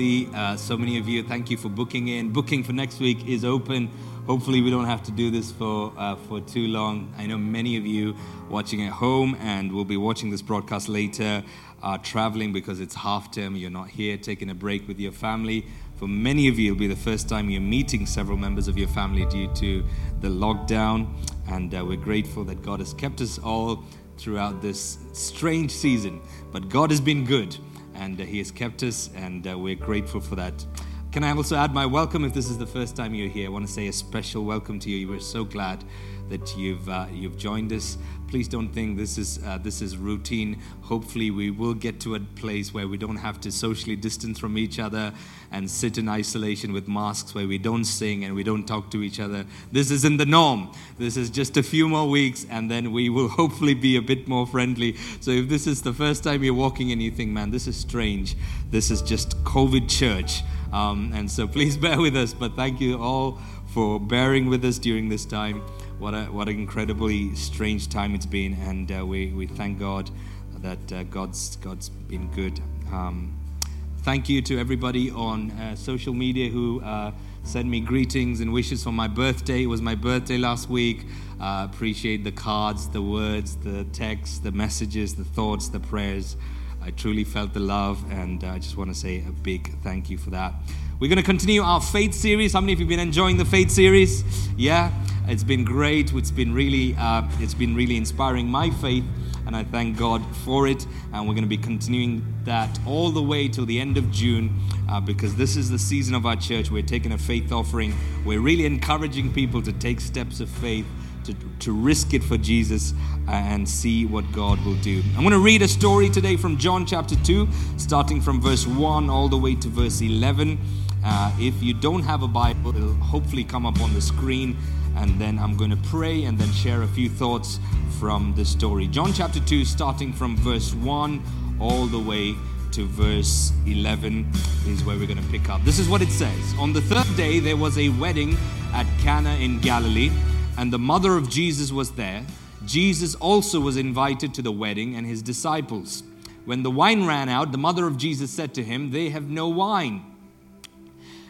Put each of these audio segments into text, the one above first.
Uh, so many of you, thank you for booking in. Booking for next week is open. Hopefully, we don't have to do this for uh, for too long. I know many of you watching at home and will be watching this broadcast later are traveling because it's half term. You're not here, taking a break with your family. For many of you, it'll be the first time you're meeting several members of your family due to the lockdown. And uh, we're grateful that God has kept us all throughout this strange season. But God has been good and uh, He has kept us, and uh, we're grateful for that. Can I also add my welcome if this is the first time you're here? I want to say a special welcome to you. We're so glad that you've uh, you've joined us. Please don't think this is uh, this is routine. Hopefully, we will get to a place where we don't have to socially distance from each other and sit in isolation with masks, where we don't sing and we don't talk to each other. This isn't the norm. This is just a few more weeks, and then we will hopefully be a bit more friendly. So, if this is the first time you're walking and you think, "Man, this is strange," this is just COVID church. Um, and so, please bear with us. But thank you all for bearing with us during this time what a what an incredibly strange time it's been, and uh, we we thank God that uh, God's God's been good. Um, thank you to everybody on uh, social media who uh, sent me greetings and wishes for my birthday. It was my birthday last week. Uh, appreciate the cards, the words, the texts, the messages, the thoughts, the prayers. I truly felt the love, and I just want to say a big thank you for that. We're going to continue our faith series. How many of you have been enjoying the faith series? Yeah, it's been great. It's been really, uh, it's been really inspiring my faith, and I thank God for it. And we're going to be continuing that all the way till the end of June, uh, because this is the season of our church. We're taking a faith offering. We're really encouraging people to take steps of faith. To, to risk it for Jesus uh, and see what God will do. I'm going to read a story today from John chapter 2, starting from verse 1 all the way to verse 11. Uh, if you don't have a Bible, it'll hopefully come up on the screen, and then I'm going to pray and then share a few thoughts from the story. John chapter 2, starting from verse 1 all the way to verse 11, is where we're going to pick up. This is what it says On the third day, there was a wedding at Cana in Galilee, and the mother of Jesus was there. Jesus also was invited to the wedding, and his disciples. When the wine ran out, the mother of Jesus said to him, They have no wine.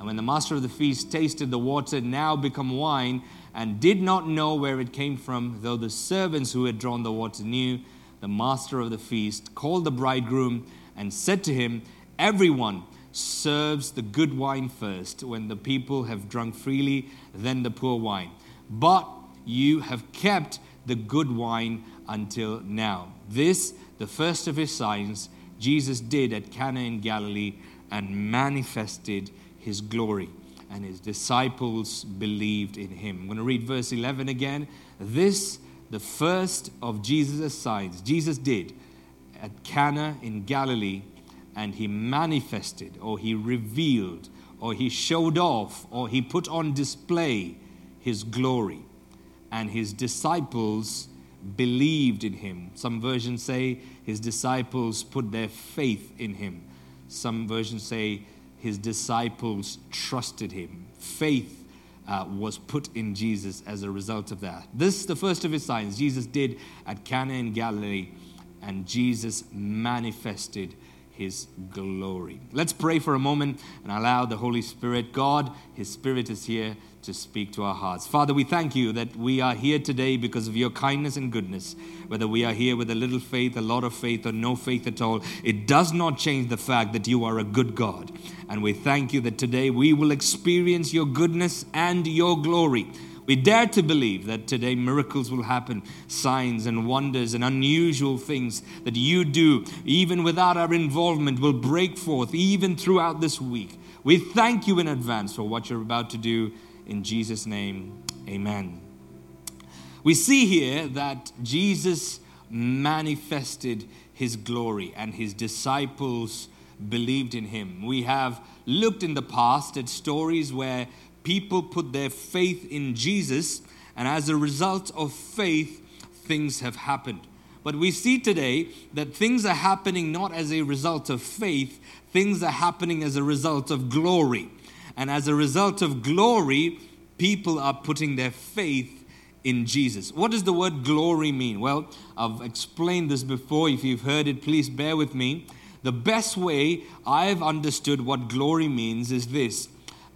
and when the master of the feast tasted the water now become wine, and did not know where it came from, though the servants who had drawn the water knew, the master of the feast called the bridegroom and said to him, Everyone serves the good wine first. When the people have drunk freely, then the poor wine. But you have kept the good wine until now. This, the first of his signs, Jesus did at Cana in Galilee and manifested his glory. And his disciples believed in him. I'm going to read verse 11 again. This, the first of Jesus' signs, Jesus did at Cana in Galilee, and he manifested, or he revealed, or he showed off, or he put on display his glory. And his disciples believed in him. Some versions say his disciples put their faith in him. Some versions say his disciples trusted him. Faith uh, was put in Jesus as a result of that. This, the first of his signs, Jesus did at Cana in Galilee, and Jesus manifested his glory. Let's pray for a moment and allow the Holy Spirit, God, his Spirit is here to speak to our hearts. Father, we thank you that we are here today because of your kindness and goodness. Whether we are here with a little faith, a lot of faith, or no faith at all, it does not change the fact that you are a good God. And we thank you that today we will experience your goodness and your glory. We dare to believe that today miracles will happen, signs and wonders and unusual things that you do, even without our involvement, will break forth even throughout this week. We thank you in advance for what you're about to do. In Jesus' name, amen. We see here that Jesus manifested his glory and his disciples believed in him. We have looked in the past at stories where people put their faith in Jesus, and as a result of faith, things have happened. But we see today that things are happening not as a result of faith, things are happening as a result of glory. And as a result of glory, people are putting their faith in Jesus. What does the word glory mean? Well, I've explained this before. If you've heard it, please bear with me. The best way I've understood what glory means is this.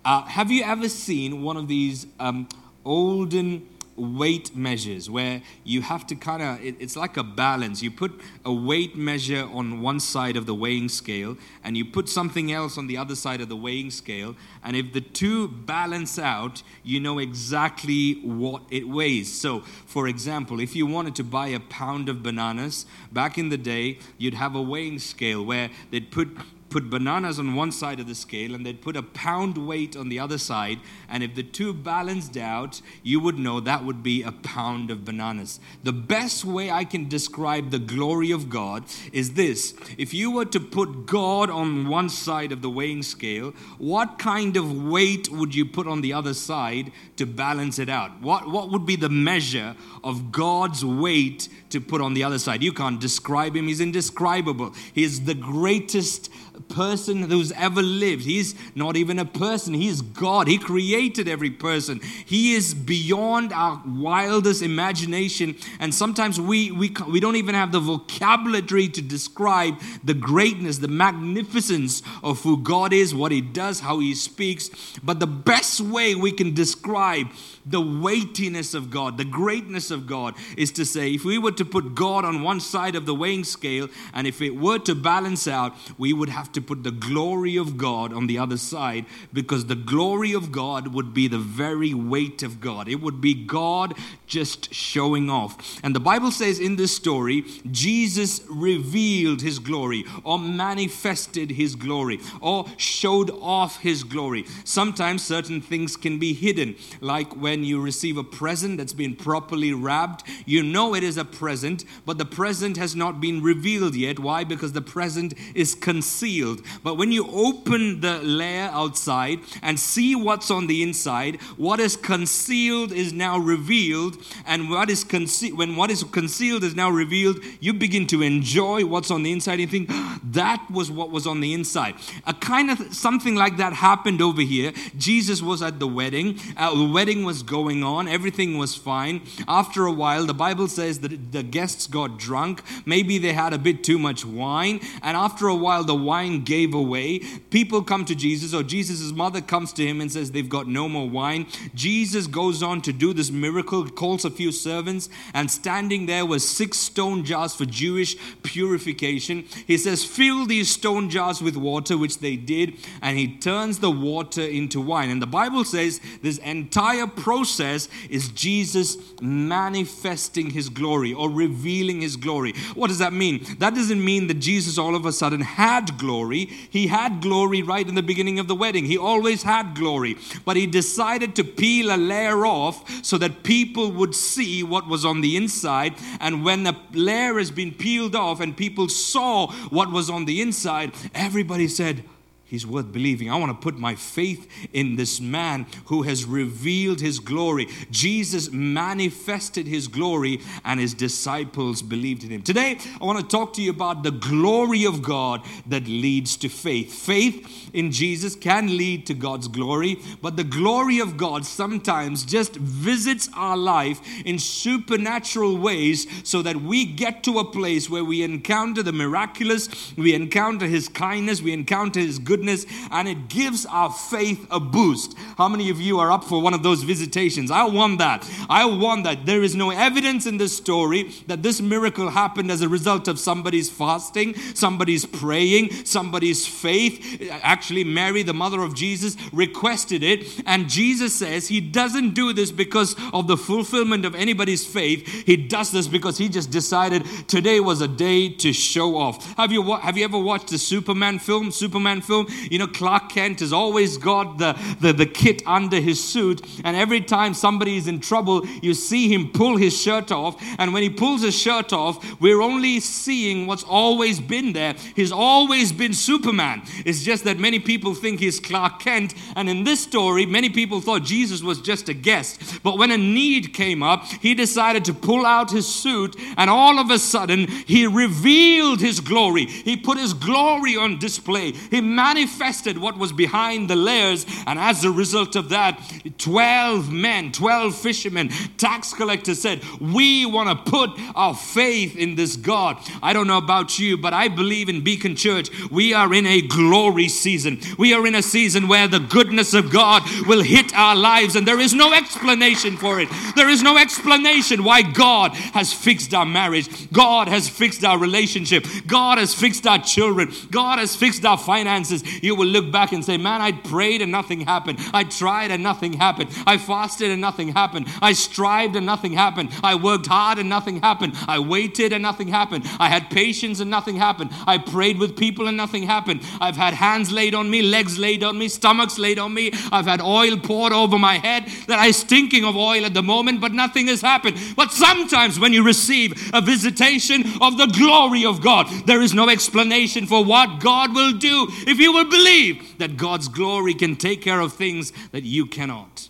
Uh, have you ever seen one of these um, olden weight measures where you have to kind of it, it's like a balance. You put a weight measure on one side of the weighing scale and you put something else on the other side of the weighing scale. And if the two balance out you know exactly what it weighs. So for example if you wanted to buy a pound of bananas back in the day you'd have a weighing scale where they'd put put bananas on one side of the scale and they'd put a pound weight on the other side. And if the two balanced out, you would know that would be a pound of bananas. The best way I can describe the glory of God is this if you were to put God on one side of the weighing scale, what kind of weight would you put on the other side to balance it out? What, what would be the measure of God's weight to put on the other side? You can't describe him, he's indescribable. He is the greatest person who's ever lived. He's not even a person, He's God. He created every person. He is beyond our wildest imagination. And sometimes we, we, we don't even have the vocabulary to describe the greatness, the magnificence of who God is, what He does, how He speaks. But the best way we can describe the weightiness of God, the greatness of God, is to say, if we were to put God on one side of the weighing scale, and if it were to balance out, we would have to put the glory of God on the other side, because the glory of God would be the very weight of God. It would be God just showing off. And the Bible says in this story, Jesus revealed his glory, or manifested his glory, or showed off his glory. Sometimes certain things can be hidden, like when when you receive a present that's been properly wrapped, you know it is a present, but the present has not been revealed yet. Why? Because the present is concealed. But when you open the layer outside and see what's on the inside, what is concealed is now revealed, and what is concealed when what is concealed is now revealed, you begin to enjoy what's on the inside. You think that was what was on the inside. A kind of something like that happened over here. Jesus was at the wedding. Uh, the wedding was going on. Everything was fine. After a while, the Bible says that the guests got drunk. Maybe they had a bit too much wine. And after a while, the wine gave away. People come to Jesus, or Jesus' mother comes to him and says they've got no more wine. Jesus goes on to do this miracle, calls a few servants, and standing there was six stone jars for Jewish purification. He says, Fill these stone jars with water, which they did, and he turns the water into wine. And the Bible says this entire process process is Jesus manifesting his glory or revealing his glory. What does that mean? That doesn't mean that Jesus all of a sudden had glory. He had glory right in the beginning of the wedding. He always had glory. But he decided to peel a layer off so that people would see what was on the inside. And when the layer has been peeled off and people saw what was on the inside, everybody said, He's worth believing. I want to put my faith in this man who has revealed his glory. Jesus manifested his glory, and his disciples believed in him. Today, I want to talk to you about the glory of God that leads to faith. Faith in Jesus can lead to God's glory, but the glory of God sometimes just visits our life in supernatural ways so that we get to a place where we encounter the miraculous, we encounter his kindness, we encounter his goodness goodness, and it gives our faith a boost. How many of you are up for one of those visitations? I want that. I want that. There is no evidence in this story that this miracle happened as a result of somebody's fasting, somebody's praying, somebody's faith. Actually, Mary, the mother of Jesus, requested it, and Jesus says he doesn't do this because of the fulfillment of anybody's faith. He does this because he just decided today was a day to show off. Have you have you ever watched the Superman film? Superman film You know, Clark Kent has always got the, the, the kit under his suit. And every time somebody is in trouble, you see him pull his shirt off. And when he pulls his shirt off, we're only seeing what's always been there. He's always been Superman. It's just that many people think he's Clark Kent. And in this story, many people thought Jesus was just a guest. But when a need came up, he decided to pull out his suit. And all of a sudden, he revealed his glory. He put his glory on display. He manifested what was behind the layers. And as a result of that, 12 men, 12 fishermen, tax collectors said, We want to put our faith in this God. I don't know about you, but I believe in Beacon Church. We are in a glory season. We are in a season where the goodness of God will hit our lives, and there is no explanation for it. There is no explanation why God has fixed our marriage, God has fixed our relationship, God has fixed our children, God has fixed our finances. You will look back and say, Man, I prayed and nothing happened. I tried and nothing happened. I fasted and nothing happened. I strived and nothing happened. I worked hard and nothing happened. I waited and nothing happened. I had patience and nothing happened. I prayed with people and nothing happened. I've had hands laid on me, legs laid on me, stomachs laid on me. I've had oil poured over my head that I'm stinking of oil at the moment, but nothing has happened. But sometimes when you receive a visitation of the glory of God, there is no explanation for what God will do if you will believe that God's glory can take care of things that you cannot.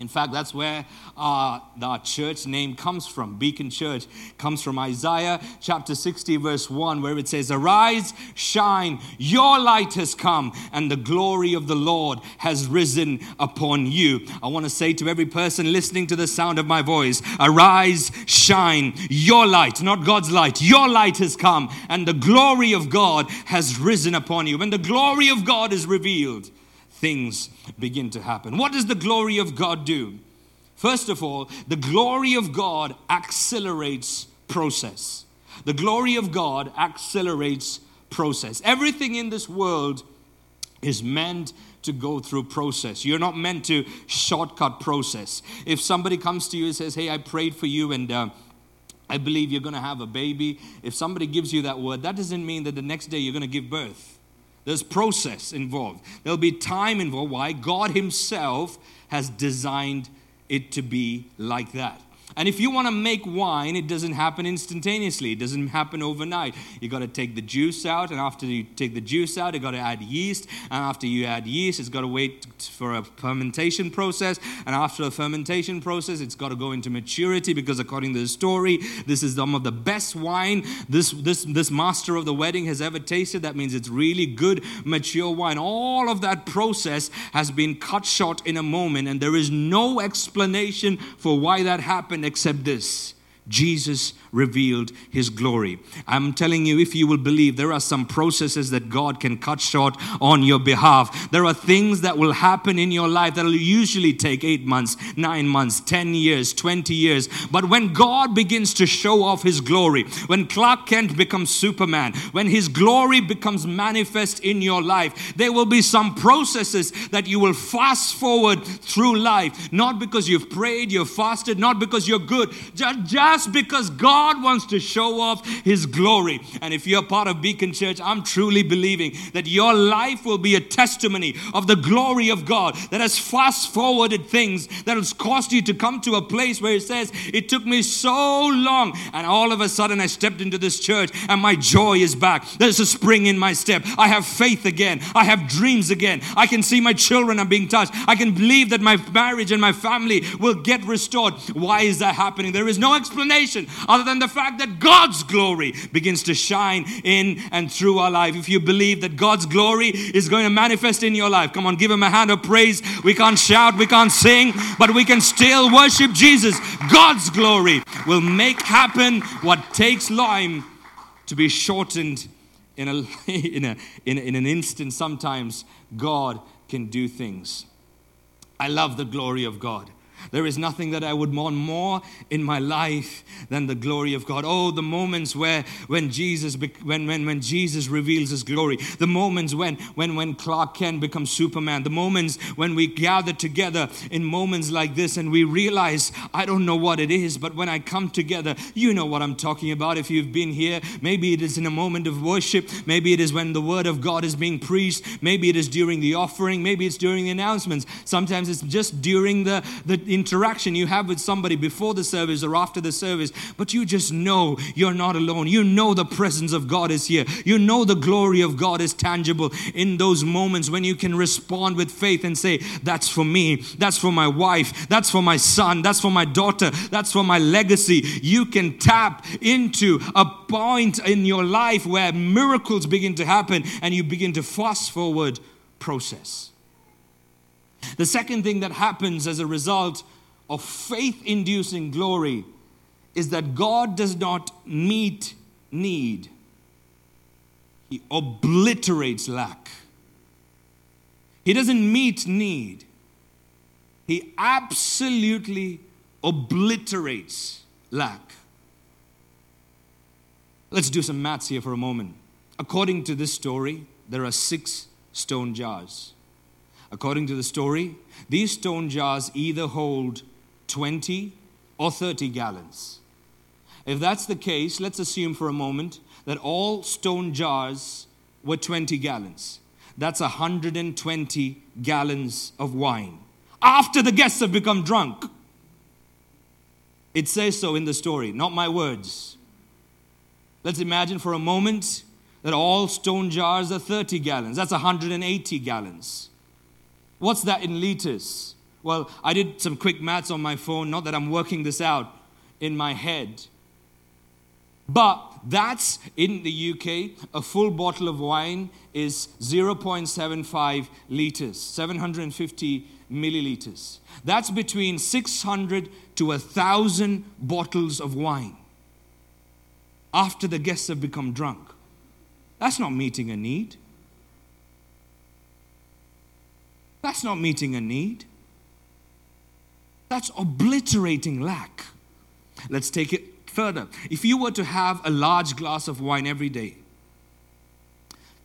In fact, that's where uh, our church name comes from. Beacon Church comes from Isaiah chapter 60, verse 1, where it says, Arise, shine, your light has come, and the glory of the Lord has risen upon you. I want to say to every person listening to the sound of my voice, Arise, shine, your light, not God's light, your light has come, and the glory of God has risen upon you. When the glory of God is revealed, things begin to happen. What does the glory of God do? First of all, the glory of God accelerates process. The glory of God accelerates process. Everything in this world is meant to go through process. You're not meant to shortcut process. If somebody comes to you and says, Hey, I prayed for you and uh, I believe you're going to have a baby, if somebody gives you that word, that doesn't mean that the next day you're going to give birth. There's process involved. There'll be time involved. Why? God Himself has designed it to be like that. And if you want to make wine, it doesn't happen instantaneously. It doesn't happen overnight. You got to take the juice out, and after you take the juice out, you got to add yeast. And after you add yeast, it's got to wait for a fermentation process. And after a fermentation process, it's got to go into maturity because according to the story, this is some of the best wine this this this master of the wedding has ever tasted. That means it's really good, mature wine. All of that process has been cut short in a moment, and there is no explanation for why that happened except this. Jesus revealed his glory. I'm telling you, if you will believe, there are some processes that God can cut short on your behalf. There are things that will happen in your life that will usually take eight months, nine months, 10 years, 20 years. But when God begins to show off his glory, when Clark Kent becomes Superman, when his glory becomes manifest in your life, there will be some processes that you will fast forward through life, not because you've prayed, you've fasted, not because you're good, just, just because God God wants to show off His glory. And if you're part of Beacon Church, I'm truly believing that your life will be a testimony of the glory of God that has fast forwarded things, that has caused you to come to a place where it says, It took me so long, and all of a sudden I stepped into this church and my joy is back. There's a spring in my step. I have faith again. I have dreams again. I can see my children are being touched. I can believe that my marriage and my family will get restored. Why is that happening? There is no explanation other than than the fact that God's glory begins to shine in and through our life. If you believe that God's glory is going to manifest in your life, come on, give Him a hand of praise. We can't shout, we can't sing, but we can still worship Jesus. God's glory will make happen what takes time to be shortened in, a, in, a, in, in an instant. Sometimes God can do things. I love the glory of God. There is nothing that I would want more in my life than the glory of God. Oh, the moments where when Jesus when, when, when Jesus reveals his glory, the moments when, when, when Clark Kent becomes Superman, the moments when we gather together in moments like this and we realize, I don't know what it is, but when I come together, you know what I'm talking about. If you've been here, maybe it is in a moment of worship, maybe it is when the word of God is being preached, maybe it is during the offering, maybe it's during the announcements. Sometimes it's just during the, the interaction you have with somebody before the service or after the service, but you just know you're not alone. You know the presence of God is here. You know the glory of God is tangible in those moments when you can respond with faith and say, That's for me, that's for my wife, that's for my son, that's for my daughter, that's for my legacy. You can tap into a point in your life where miracles begin to happen and you begin to fast forward process. The second thing that happens as a result of faith inducing glory is that God does not meet need, He obliterates lack. He doesn't meet need, He absolutely obliterates lack. Let's do some maths here for a moment. According to this story, there are six stone jars. According to the story, these stone jars either hold 20 or 30 gallons. If that's the case, let's assume for a moment that all stone jars were 20 gallons. That's 120 gallons of wine. After the guests have become drunk. It says so in the story, not my words. Let's imagine for a moment that all stone jars are 30 gallons. That's 180 gallons. What's that in liters? Well, I did some quick maths on my phone, not that I'm working this out in my head. But that's in the UK, a full bottle of wine is 0.75 liters, 750 milliliters. That's between 600 to 1,000 bottles of wine after the guests have become drunk. That's not meeting a need. That's not meeting a need. That's obliterating lack. Let's take it further. If you were to have a large glass of wine every day,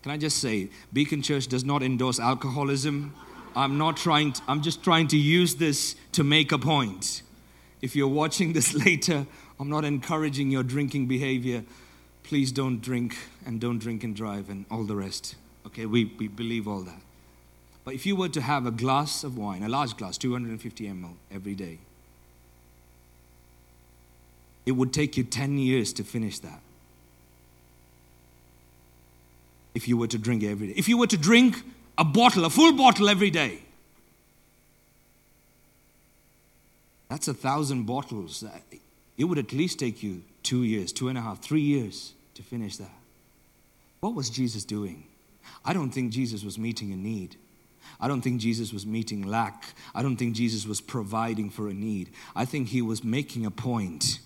can I just say, Beacon Church does not endorse alcoholism. I'm not trying, to, I'm just trying to use this to make a point. If you're watching this later, I'm not encouraging your drinking behavior. Please don't drink and don't drink and drive and all the rest. Okay, we, we believe all that. But if you were to have a glass of wine, a large glass, 250 ml every day, it would take you 10 years to finish that. If you were to drink every day. If you were to drink a bottle, a full bottle every day, that's a thousand bottles. It would at least take you two years, two and a half, three years to finish that. What was Jesus doing? I don't think Jesus was meeting a need. I don't think Jesus was meeting lack. I don't think Jesus was providing for a need. I think he was making a point.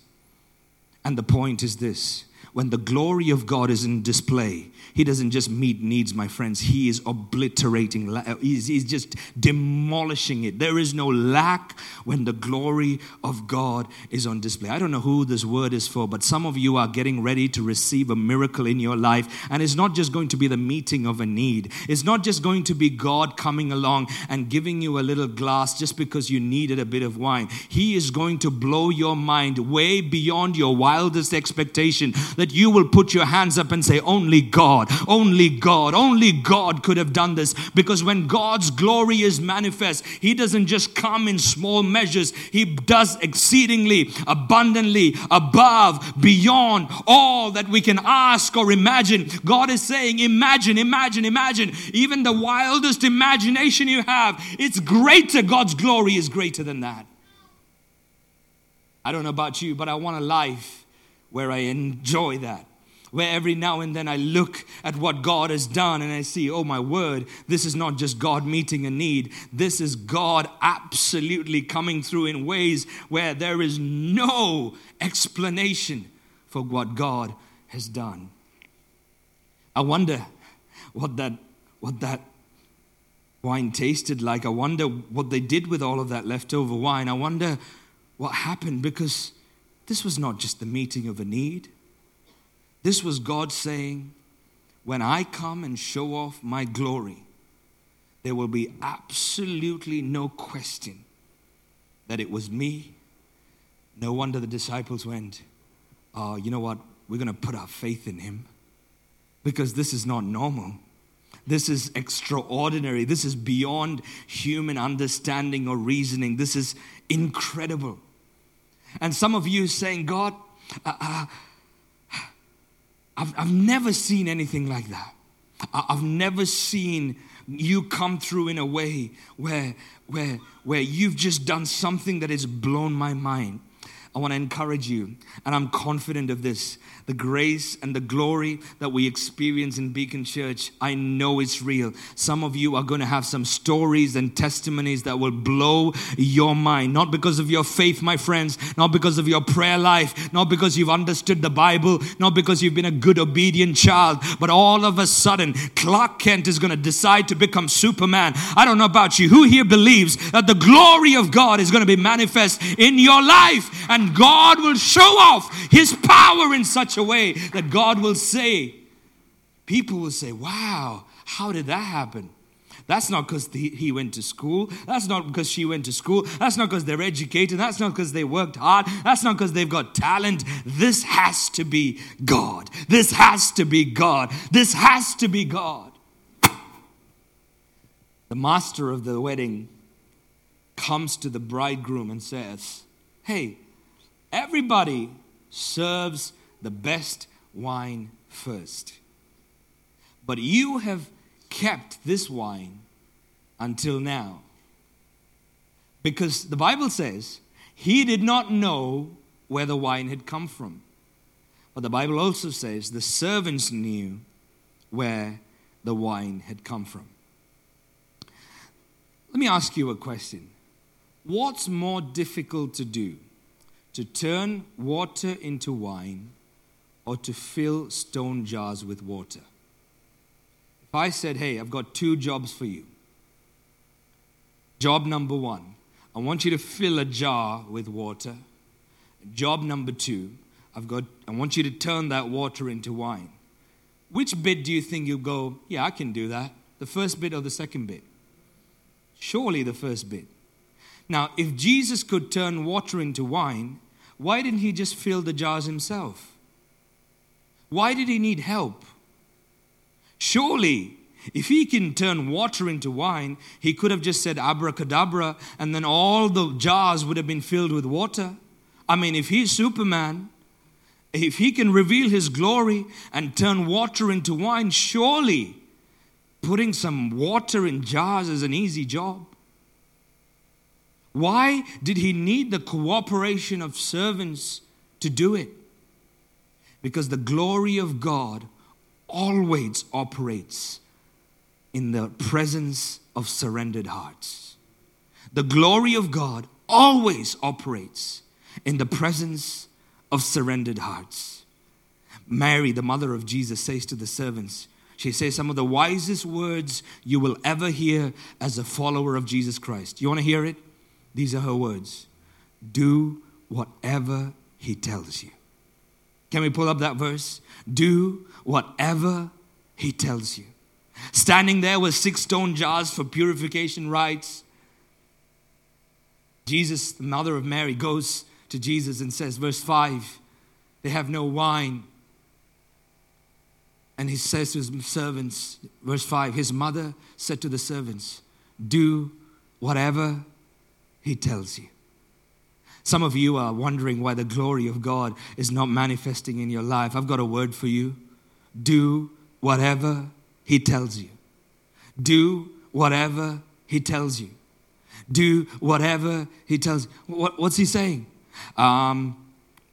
And the point is this when the glory of God is in display, He doesn't just meet needs, my friends. He is obliterating, uh, he's, he's just demolishing it. There is no lack when the glory of God is on display. I don't know who this word is for, but some of you are getting ready to receive a miracle in your life. And it's not just going to be the meeting of a need, it's not just going to be God coming along and giving you a little glass just because you needed a bit of wine. He is going to blow your mind way beyond your wildest expectation that you will put your hands up and say, Only God, only God, only God could have done this. Because when God's glory is manifest, He doesn't just come in small measures, He does exceedingly, abundantly, above, beyond all that we can ask or imagine. God is saying, Imagine, imagine, imagine. Even the wildest imagination you have, it's greater. God's glory is greater than that. I don't know about you, but I want a life where I enjoy that. Where every now and then I look at what God has done and I see, oh my word, this is not just God meeting a need. This is God absolutely coming through in ways where there is no explanation for what God has done. I wonder what that, what that wine tasted like. I wonder what they did with all of that leftover wine. I wonder what happened because this was not just the meeting of a need. This was God saying, When I come and show off my glory, there will be absolutely no question that it was me. No wonder the disciples went, Oh, you know what? We're going to put our faith in him because this is not normal. This is extraordinary. This is beyond human understanding or reasoning. This is incredible. And some of you saying, God, uh, uh, I've, I've never seen anything like that. I've never seen you come through in a way where, where, where you've just done something that has blown my mind. I want to encourage you, and I'm confident of this. The grace and the glory that we experience in Beacon Church, I know it's real. Some of you are going to have some stories and testimonies that will blow your mind. Not because of your faith, my friends, not because of your prayer life, not because you've understood the Bible, not because you've been a good, obedient child, but all of a sudden, Clark Kent is going to decide to become Superman. I don't know about you. Who here believes that the glory of God is going to be manifest in your life? And God will show off his power in such a way that God will say, people will say, wow, how did that happen? That's not because he went to school. That's not because she went to school. That's not because they're educated. That's not because they worked hard. That's not because they've got talent. This has to be God. This has to be God. This has to be God. The master of the wedding comes to the bridegroom and says, Hey, Everybody serves the best wine first. But you have kept this wine until now. Because the Bible says he did not know where the wine had come from. But the Bible also says the servants knew where the wine had come from. Let me ask you a question. What's more difficult to do? to turn water into wine or to fill stone jars with water. If I said, hey, I've got two jobs for you. Job number one, I want you to fill a jar with water. Job number two, I've got, I want you to turn that water into wine. Which bit do you think you'll go, yeah, I can do that? The first bit or the second bit? Surely the first bit. Now, if Jesus could turn water into wine, why didn't he just fill the jars himself? Why did he need help? Surely, if he can turn water into wine, he could have just said abracadabra and then all the jars would have been filled with water. I mean, if he's Superman, if he can reveal his glory and turn water into wine, surely putting some water in jars is an easy job. Why did he need the cooperation of servants to do it? Because the glory of God always operates in the presence of surrendered hearts. The glory of God always operates in the presence of surrendered hearts. Mary, the mother of Jesus, says to the servants, she says some of the wisest words you will ever hear as a follower of Jesus Christ. You want to hear it? These are her words Do whatever he tells you. Can we pull up that verse? Do whatever he tells you. Standing there with six stone jars for purification rites, Jesus, the mother of Mary, goes to Jesus and says, verse 5, they have no wine. And he says to his servants, verse 5, his mother said to the servants, Do whatever he tells you. Some of you are wondering why the glory of God is not manifesting in your life. I've got a word for you. Do whatever He tells you. Do whatever He tells you. Do whatever He tells you. What, what's He saying? Um,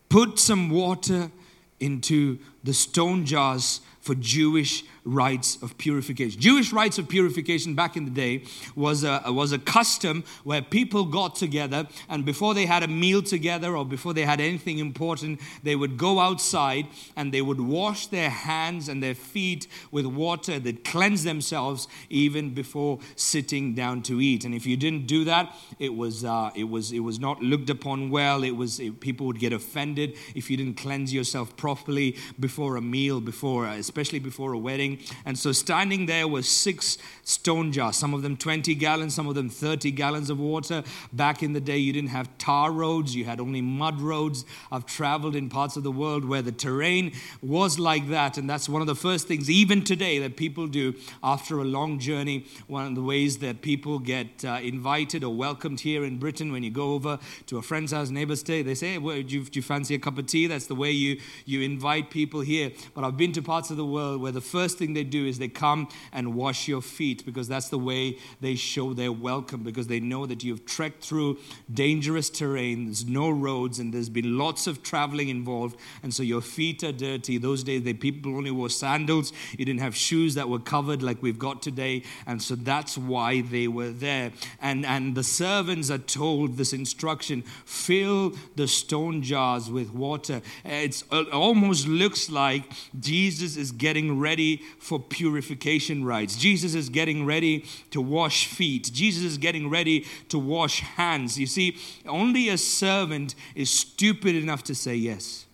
put some water into the stone jars for Jewish rites of purification. Jewish rites of purification back in the day was a, was a custom where people got together and before they had a meal together or before they had anything important, they would go outside and they would wash their hands and their feet with water that cleanse themselves even before sitting down to eat. And if you didn't do that, it was, uh, it was, it was not looked upon well. It was, it, people would get offended if you didn't cleanse yourself properly before a meal, before, especially before a wedding. And so standing there were six stone jars, some of them 20 gallons, some of them 30 gallons of water. Back in the day, you didn't have tar roads, you had only mud roads. I've traveled in parts of the world where the terrain was like that. And that's one of the first things, even today, that people do after a long journey. One of the ways that people get uh, invited or welcomed here in Britain when you go over to a friend's house, neighbor's day, they say, hey, well, do, you, do you fancy a cup of tea? That's the way you, you invite people here. But I've been to parts of the world where the first thing thing they do is they come and wash your feet because that's the way they show their welcome because they know that you've trekked through dangerous terrain, there's no roads, and there's been lots of traveling involved, and so your feet are dirty. Those days, they people only wore sandals. You didn't have shoes that were covered like we've got today, and so that's why they were there. And and the servants are told this instruction: fill the stone jars with water. It almost looks like Jesus is getting ready for purification rites. Jesus is getting ready to wash feet. Jesus is getting ready to wash hands. You see, only a servant is stupid enough to say yes.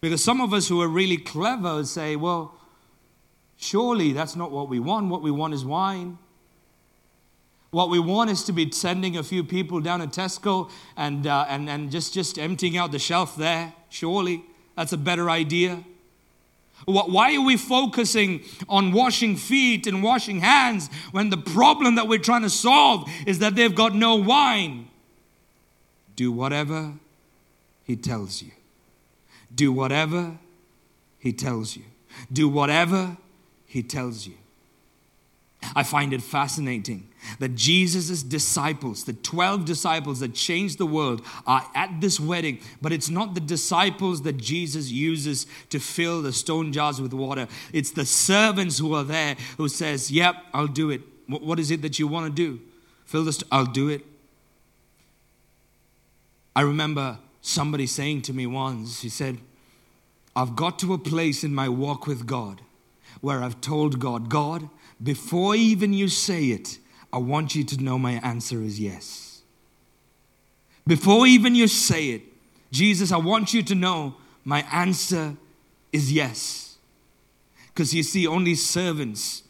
Because some of us who are really clever say, well, surely that's not what we want. What we want is wine. What we want is to be sending a few people down to Tesco and, uh, and, and just, just emptying out the shelf there. Surely that's a better idea. Why are we focusing on washing feet and washing hands when the problem that we're trying to solve is that they've got no wine? Do whatever he tells you. Do whatever he tells you. Do whatever he tells you. I find it fascinating that Jesus' disciples, the 12 disciples that changed the world, are at this wedding, but it's not the disciples that Jesus uses to fill the stone jars with water. It's the servants who are there who says, Yep, I'll do it. What is it that you want to do? Fill this, I'll do it. I remember somebody saying to me once, he said, I've got to a place in my walk with God where I've told God, God, before even you say it, I want you to know my answer is yes. Before even you say it, Jesus, I want you to know my answer is yes. Because you see, only servants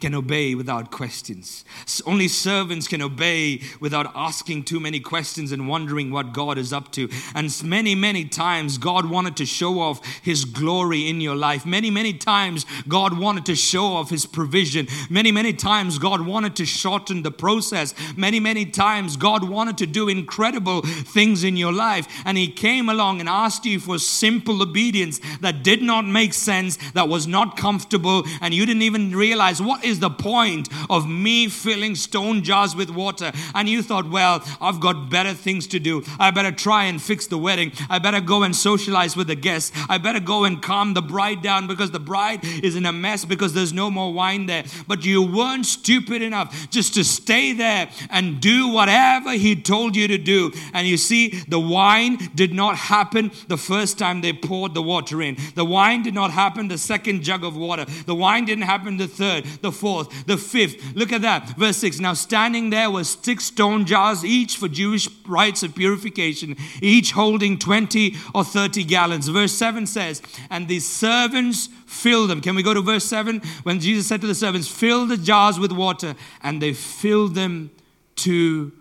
can obey without questions. Only servants can obey without asking too many questions and wondering what God is up to. And many, many times, God wanted to show off His glory in your life. Many, many times, God wanted to show off His provision. Many, many times, God wanted to shorten the process. Many, many times, God wanted to do incredible things in your life. And He came along and asked you for simple obedience that did not make sense, that was not comfortable, and you didn't even realize what is the point of me filling stone jars with water? And you thought, well, I've got better things to do. I better try and fix the wedding. I better go and socialize with the guests. I better go and calm the bride down because the bride is in a mess because there's no more wine there. But you weren't stupid enough just to stay there and do whatever he told you to do. And you see, the wine did not happen the first time they poured the water in. The wine did not happen the second jug of water. The wine didn't happen the third. The fourth, the fifth. Look at that. Verse 6. Now standing there were six stone jars, each for Jewish rites of purification, each holding 20 or 30 gallons. Verse 7 says, And the servants filled them. Can we go to verse 7? When Jesus said to the servants, Fill the jars with water, and they filled them to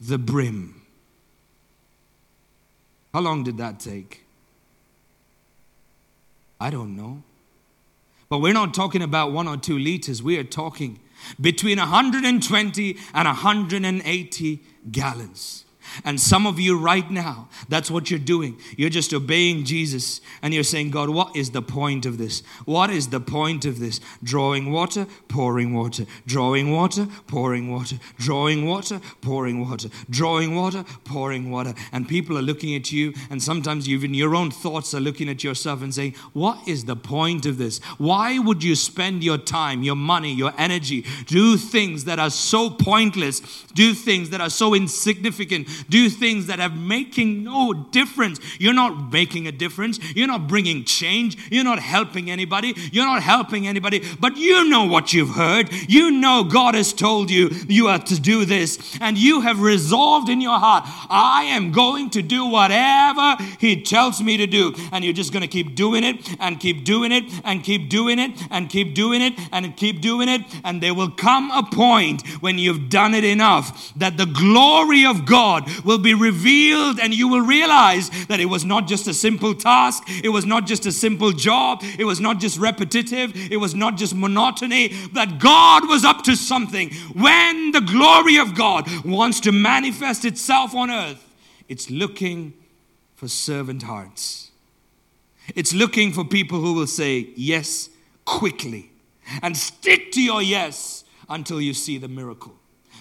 the brim. How long did that take? I don't know. But we're not talking about one or two liters. We are talking between 120 and 180 gallons. And some of you right now, that's what you're doing. You're just obeying Jesus and you're saying, God, what is the point of this? What is the point of this? Drawing water, pouring water, drawing water, pouring water, drawing water, pouring water, drawing water, pouring water. And people are looking at you, and sometimes even your own thoughts are looking at yourself and saying, What is the point of this? Why would you spend your time, your money, your energy, do things that are so pointless, do things that are so insignificant? Do things that are making no difference. You're not making a difference. You're not bringing change. You're not helping anybody. You're not helping anybody. But you know what you've heard. You know God has told you you are to do this. And you have resolved in your heart, I am going to do whatever He tells me to do. And you're just going to keep doing it and keep doing it and keep doing it and keep doing it and keep doing it. And there will come a point when you've done it enough that the glory of God will be revealed, and you will realize that it was not just a simple task, it was not just a simple job, it was not just repetitive, it was not just monotony, that God was up to something. When the glory of God wants to manifest itself on earth, it's looking for servant hearts. It's looking for people who will say yes quickly and stick to your yes until you see the miracle.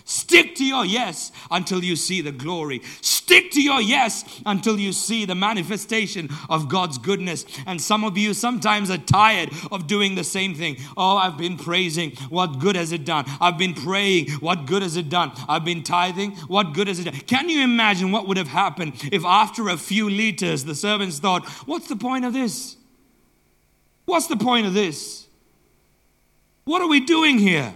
Stick to your yes until you see the glory. Stick to your yes until you see the manifestation of God's goodness. And some of you sometimes are tired of doing the same thing. Oh, I've been praising. What good has it done? I've been praying. What good has it done? I've been tithing. What good has it done? Can you imagine what would have happened if after a few liters the servants thought, What's the point of this? What's the point of this? What are we doing here?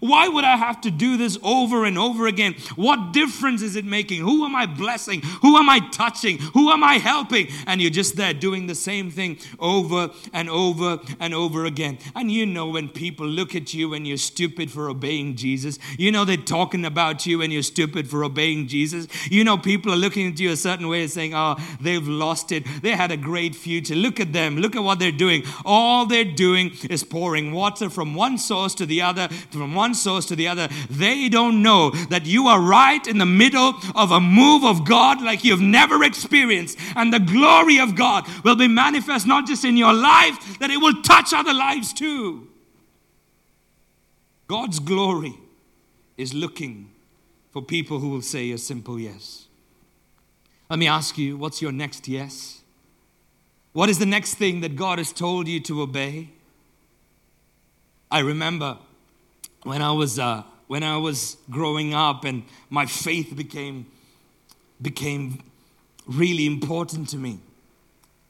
Why would I have to do this over and over again? What difference is it making? Who am I blessing? Who am I touching? Who am I helping? And you're just there doing the same thing over and over and over again. And you know when people look at you and you're stupid for obeying Jesus, you know they're talking about you and you're stupid for obeying Jesus. You know people are looking at you a certain way and saying, oh, they've lost it. They had a great future. Look at them. Look at what they're doing. All they're doing is pouring water from one source to the other, from one one source to the other, they don't know that you are right in the middle of a move of God like you've never experienced. And the glory of God will be manifest not just in your life, that it will touch other lives too. God's glory is looking for people who will say a simple yes. Let me ask you, what's your next yes? What is the next thing that God has told you to obey? I remember when I was uh, when I was growing up and my faith became became really important to me.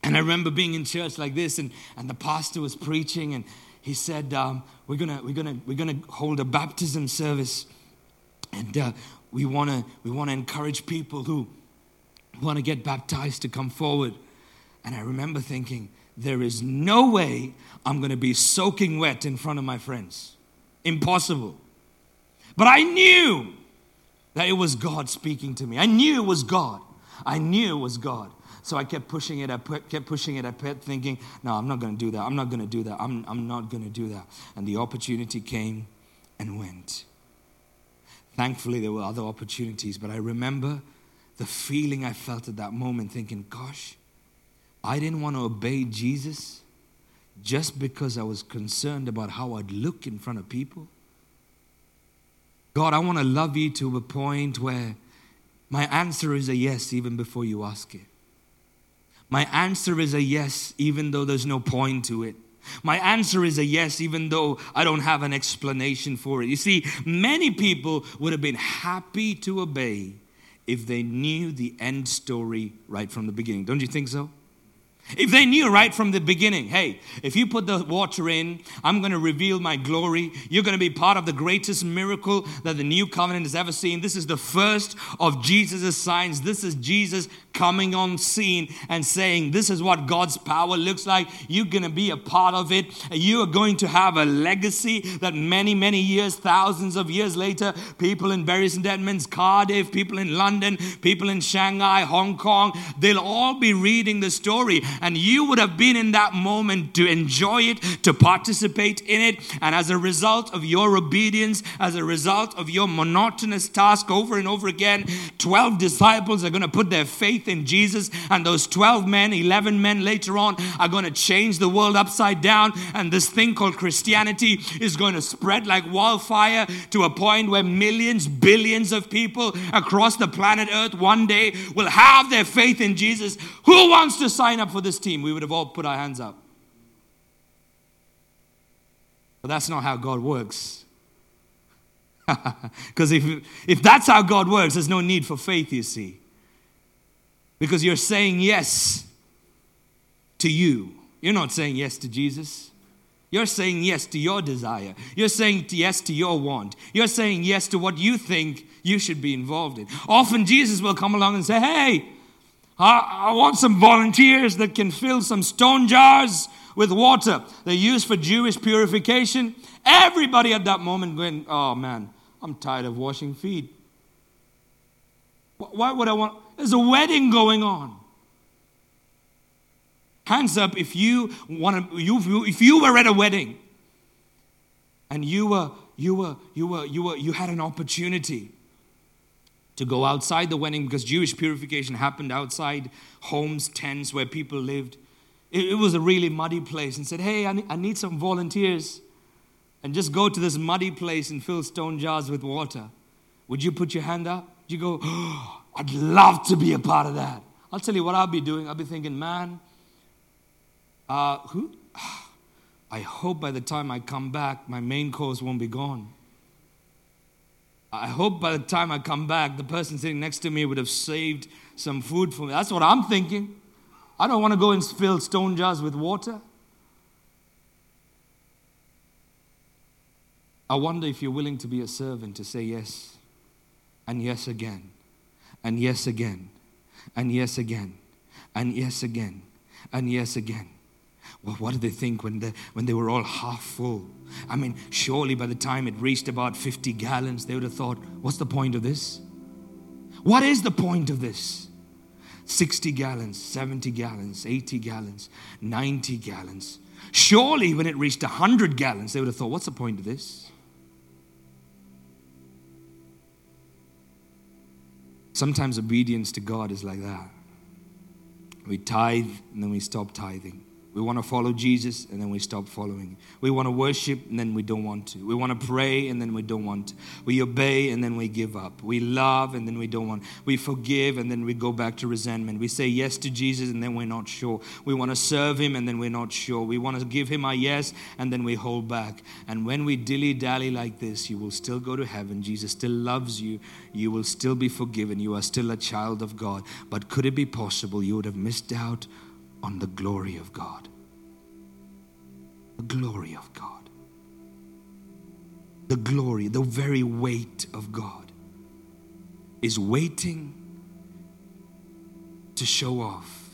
And I remember being in church like this, and, and the pastor was preaching, and he said, um, "We're gonna we're gonna we're gonna hold a baptism service, and uh, we wanna we wanna encourage people who want to get baptized to come forward." And I remember thinking, "There is no way I'm gonna be soaking wet in front of my friends." Impossible. But I knew that it was God speaking to me. I knew it was God. I knew it was God. So I kept pushing it. I kept pushing it. I kept thinking, no, I'm not going to do that. I'm not going to do that. I'm, I'm not going to do that. And the opportunity came and went. Thankfully, there were other opportunities, but I remember the feeling I felt at that moment thinking, gosh, I didn't want to obey Jesus just because I was concerned about how I'd look in front of people? God, I want to love you to a point where my answer is a yes even before you ask it. My answer is a yes even though there's no point to it. My answer is a yes, even though I don't have an explanation for it. You see, many people would have been happy to obey if they knew the end story right from the beginning. Don't you think so? If they knew right from the beginning, hey, if you put the water in, I'm going to reveal my glory. You're going to be part of the greatest miracle that the new covenant has ever seen. This is the first of Jesus' signs. This is Jesus coming on scene and saying, This is what God's power looks like. You're going to be a part of it. You are going to have a legacy that many, many years, thousands of years later, people in Bury St. Edmunds, Cardiff, people in London, people in Shanghai, Hong Kong, they'll all be reading the story and you would have been in that moment to enjoy it, to participate in it. And as a result of your obedience, as a result of your monotonous task over and over again, 12 disciples are going to put their faith in Jesus, and those 12 men, 11 men later on, are going to change the world upside down. And this thing called Christianity is going to spread like wildfire to a point where millions, billions of people across the planet Earth one day will have their faith in Jesus. Who wants to sign up for this team? We would have all put our hands up. But that's not how God works. Because if, if that's how God works, there's no need for faith, you see. Because you're saying yes to you. You're not saying yes to Jesus. You're saying yes to your desire. You're saying yes to your want. You're saying yes to what you think you should be involved in. Often Jesus will come along and say, Hey, I, want some volunteers that can fill some stone jars with water. They're used for Jewish purification. Everybody at that moment going, Oh man, I'm tired of washing feet. Why would I want? There's a wedding going on. Hands up if you want to, you, if you were at a wedding and you were, you were, you were, you were, you had an opportunity to go outside the wedding because Jewish purification happened outside homes, tents where people lived. It, it was a really muddy place and said, Hey, I need, I need some volunteers. And just go to this muddy place and fill stone jars with water. Would you put your hand up? You go, oh, I'd love to be a part of that. I'll tell you what I'll be doing. I'll be thinking, man, uh, who? I hope by the time I come back, my main course won't be gone. I hope by the time I come back, the person sitting next to me would have saved some food for me. That's what I'm thinking. I don't want to go and fill stone jars with water. I wonder if you're willing to be a servant to say yes, and yes again, and yes again, and yes again, and yes again, and yes again. Well, what did they think when when they were all half full? I mean, surely by the time it reached about 50 gallons, they would have thought, what's the point of this? What is the point of this? 60 gallons, 70 gallons, 80 gallons, 90 gallons. Surely when it reached 100 gallons, they would have thought, what's the point of this? Sometimes obedience to God is like that. We tithe and then we stop tithing. We want to follow Jesus and then we stop following. We want to worship and then we don't want to. We want to pray and then we don't want to. We obey and then we give up. We love and then we don't want. We forgive and then we go back to resentment. We say yes to Jesus and then we're not sure. We want to serve him and then we're not sure. We want to give him our yes and then we hold back. And when we dilly dally like this, you will still go to heaven. Jesus still loves you. You will still be forgiven. You are still a child of God. But could it be possible you would have missed out on the glory of God. The glory of God. The glory, the very weight of God is waiting to show off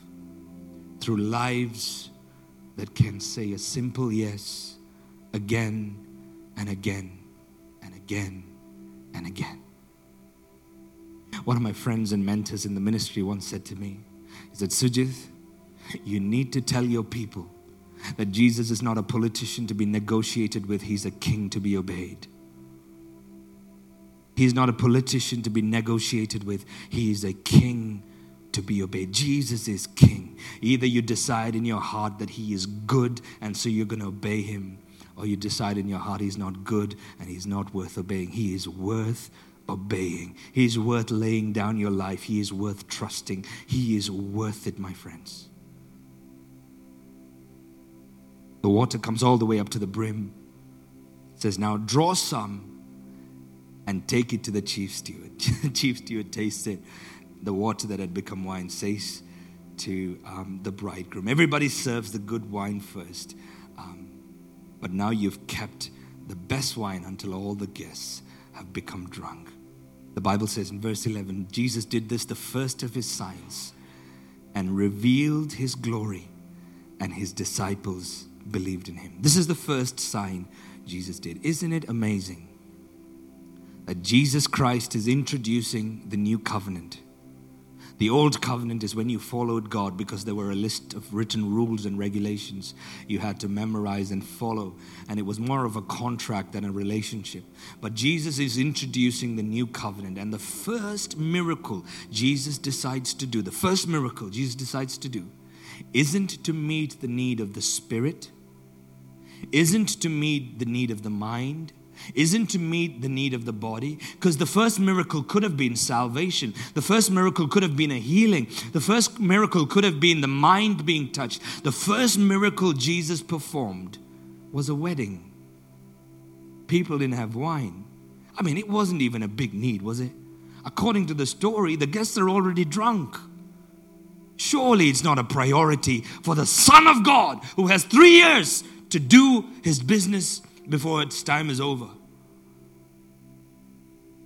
through lives that can say a simple yes again and again and again and again. One of my friends and mentors in the ministry once said to me, he said, Sujith, you need to tell your people that Jesus is not a politician to be negotiated with, he's a king to be obeyed. He's not a politician to be negotiated with, he is a king to be obeyed. Jesus is king. Either you decide in your heart that he is good and so you're going to obey him, or you decide in your heart he's not good and he's not worth obeying. He is worth obeying. He is worth laying down your life. He is worth trusting. He is worth it, my friends. The water comes all the way up to the brim. It says, Now draw some and take it to the chief steward. the chief steward tastes it. The water that had become wine says to um, the bridegroom. Everybody serves the good wine first. Um, but now you've kept the best wine until all the guests have become drunk. The Bible says in verse 11 Jesus did this, the first of his signs, and revealed his glory, and his disciples believed in him. This is the first sign Jesus did. Isn't it amazing that Jesus Christ is introducing the new covenant? The old covenant is when you followed God because there were a list of written rules and regulations you had to memorize and follow. And it was more of a contract than a relationship. But Jesus is introducing the new covenant. And the first miracle Jesus decides to do, the first miracle Jesus decides to do, isn't to meet the need of the spirit, isn't to meet the need of the mind isn't to meet the need of the body because the first miracle could have been salvation. The first miracle could have been a healing. The first miracle could have been the mind being touched. The first miracle Jesus performed was a wedding. People didn't have wine. I mean, it wasn't even a big need, was it? According to the story, the guests are already drunk. Surely it's not a priority for the Son of God who has three years to do his business before its time is over.